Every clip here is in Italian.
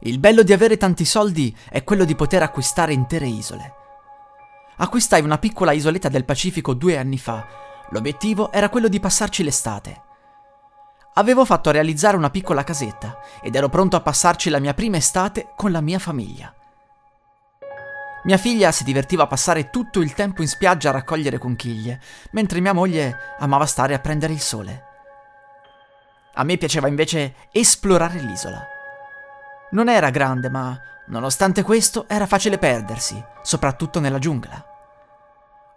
Il bello di avere tanti soldi è quello di poter acquistare intere isole. Acquistai una piccola isoletta del Pacifico due anni fa. L'obiettivo era quello di passarci l'estate. Avevo fatto realizzare una piccola casetta ed ero pronto a passarci la mia prima estate con la mia famiglia. Mia figlia si divertiva a passare tutto il tempo in spiaggia a raccogliere conchiglie, mentre mia moglie amava stare a prendere il sole. A me piaceva invece esplorare l'isola. Non era grande, ma nonostante questo era facile perdersi, soprattutto nella giungla.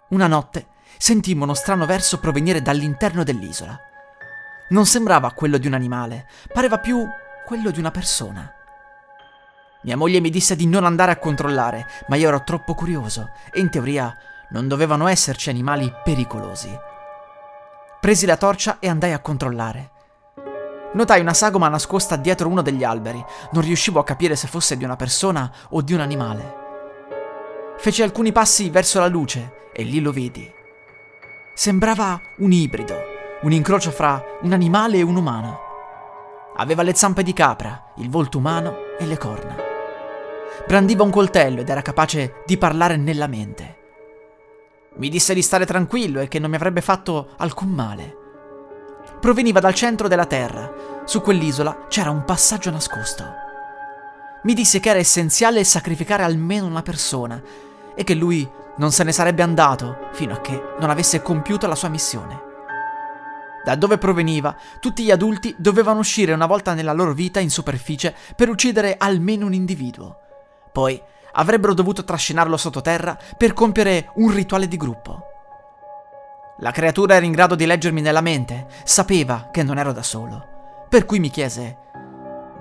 Una notte sentimmo uno strano verso provenire dall'interno dell'isola. Non sembrava quello di un animale, pareva più quello di una persona. Mia moglie mi disse di non andare a controllare, ma io ero troppo curioso e in teoria non dovevano esserci animali pericolosi. Presi la torcia e andai a controllare. Notai una sagoma nascosta dietro uno degli alberi. Non riuscivo a capire se fosse di una persona o di un animale. Feci alcuni passi verso la luce e lì lo vidi. Sembrava un ibrido, un incrocio fra un animale e un umano. Aveva le zampe di capra, il volto umano e le corna. Brandiva un coltello ed era capace di parlare nella mente. Mi disse di stare tranquillo e che non mi avrebbe fatto alcun male proveniva dal centro della Terra. Su quell'isola c'era un passaggio nascosto. Mi disse che era essenziale sacrificare almeno una persona e che lui non se ne sarebbe andato fino a che non avesse compiuto la sua missione. Da dove proveniva, tutti gli adulti dovevano uscire una volta nella loro vita in superficie per uccidere almeno un individuo. Poi avrebbero dovuto trascinarlo sottoterra per compiere un rituale di gruppo. La creatura era in grado di leggermi nella mente, sapeva che non ero da solo. Per cui mi chiese: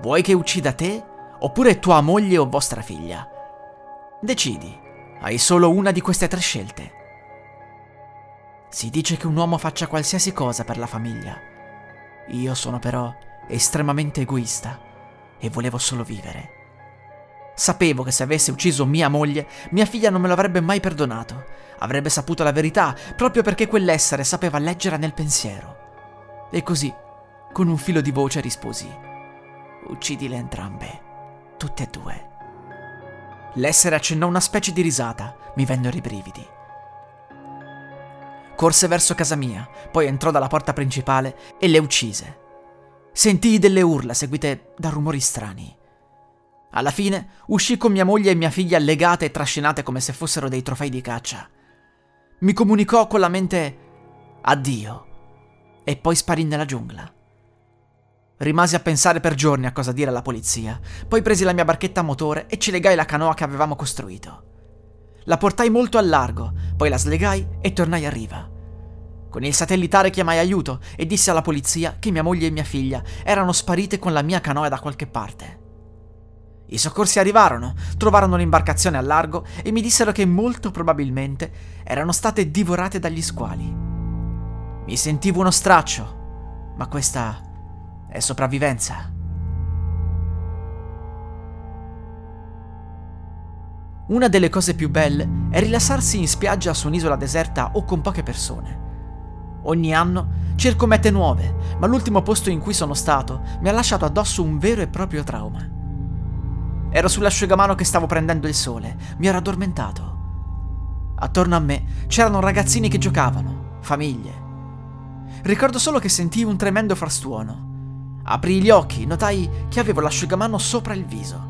Vuoi che uccida te oppure tua moglie o vostra figlia? Decidi, hai solo una di queste tre scelte. Si dice che un uomo faccia qualsiasi cosa per la famiglia. Io sono però estremamente egoista e volevo solo vivere. Sapevo che se avessi ucciso mia moglie, mia figlia non me lo avrebbe mai perdonato. Avrebbe saputo la verità, proprio perché quell'essere sapeva leggere nel pensiero. E così, con un filo di voce, risposi: Uccidile entrambe, tutte e due. L'essere accennò una specie di risata, mi vennero i brividi. Corse verso casa mia, poi entrò dalla porta principale e le uccise. Sentii delle urla seguite da rumori strani. Alla fine uscì con mia moglie e mia figlia legate e trascinate come se fossero dei trofei di caccia. Mi comunicò con la mente addio e poi sparì nella giungla. Rimasi a pensare per giorni a cosa dire alla polizia, poi presi la mia barchetta a motore e ci legai la canoa che avevamo costruito. La portai molto al largo, poi la slegai e tornai a riva. Con il satellitare chiamai aiuto e dissi alla polizia che mia moglie e mia figlia erano sparite con la mia canoa da qualche parte. I soccorsi arrivarono, trovarono l'imbarcazione al largo e mi dissero che molto probabilmente erano state divorate dagli squali. Mi sentivo uno straccio, ma questa è sopravvivenza. Una delle cose più belle è rilassarsi in spiaggia su un'isola deserta o con poche persone. Ogni anno cerco mete nuove, ma l'ultimo posto in cui sono stato mi ha lasciato addosso un vero e proprio trauma. Ero sull'asciugamano che stavo prendendo il sole, mi ero addormentato. Attorno a me c'erano ragazzini che giocavano, famiglie. Ricordo solo che sentii un tremendo frastuono. Aprii gli occhi, notai che avevo l'asciugamano sopra il viso.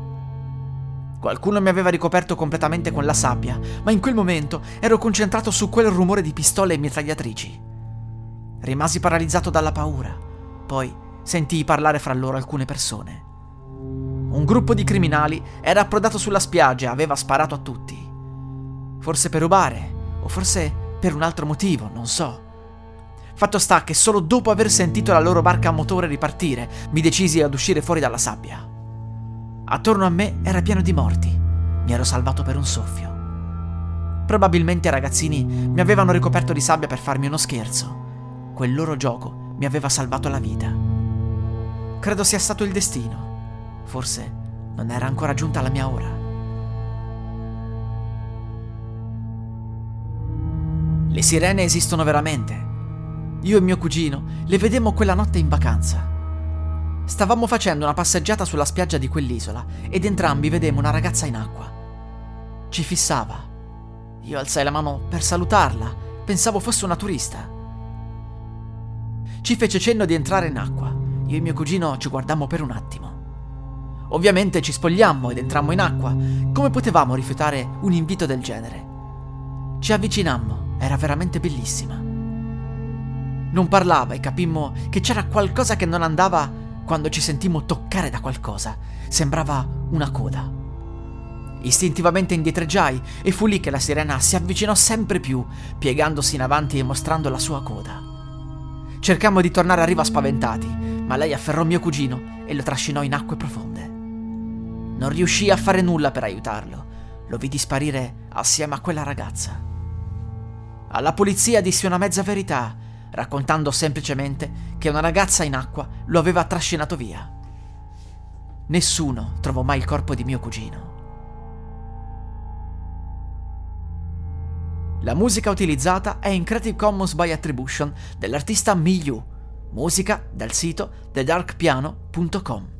Qualcuno mi aveva ricoperto completamente con la sabbia, ma in quel momento ero concentrato su quel rumore di pistole e mitragliatrici. Rimasi paralizzato dalla paura. Poi sentii parlare fra loro alcune persone. Un gruppo di criminali era approdato sulla spiaggia e aveva sparato a tutti. Forse per rubare, o forse per un altro motivo, non so. Fatto sta che solo dopo aver sentito la loro barca a motore ripartire, mi decisi ad uscire fuori dalla sabbia. Attorno a me era pieno di morti. Mi ero salvato per un soffio. Probabilmente i ragazzini mi avevano ricoperto di sabbia per farmi uno scherzo. Quel loro gioco mi aveva salvato la vita. Credo sia stato il destino. Forse non era ancora giunta la mia ora. Le sirene esistono veramente. Io e mio cugino le vedemmo quella notte in vacanza. Stavamo facendo una passeggiata sulla spiaggia di quell'isola ed entrambi vedemmo una ragazza in acqua. Ci fissava. Io alzai la mano per salutarla, pensavo fosse una turista. Ci fece cenno di entrare in acqua. Io e mio cugino ci guardammo per un attimo. Ovviamente ci spogliammo ed entrammo in acqua. Come potevamo rifiutare un invito del genere? Ci avvicinammo, era veramente bellissima. Non parlava e capimmo che c'era qualcosa che non andava quando ci sentimmo toccare da qualcosa. Sembrava una coda. Istintivamente indietreggiai e fu lì che la sirena si avvicinò sempre più, piegandosi in avanti e mostrando la sua coda. Cercammo di tornare a riva spaventati, ma lei afferrò mio cugino e lo trascinò in acque profonde. Non riuscii a fare nulla per aiutarlo. Lo vidi sparire assieme a quella ragazza. Alla polizia dissi una mezza verità, raccontando semplicemente che una ragazza in acqua lo aveva trascinato via. Nessuno trovò mai il corpo di mio cugino. La musica utilizzata è in Creative Commons by Attribution dell'artista Miyu, musica dal sito thedarkpiano.com.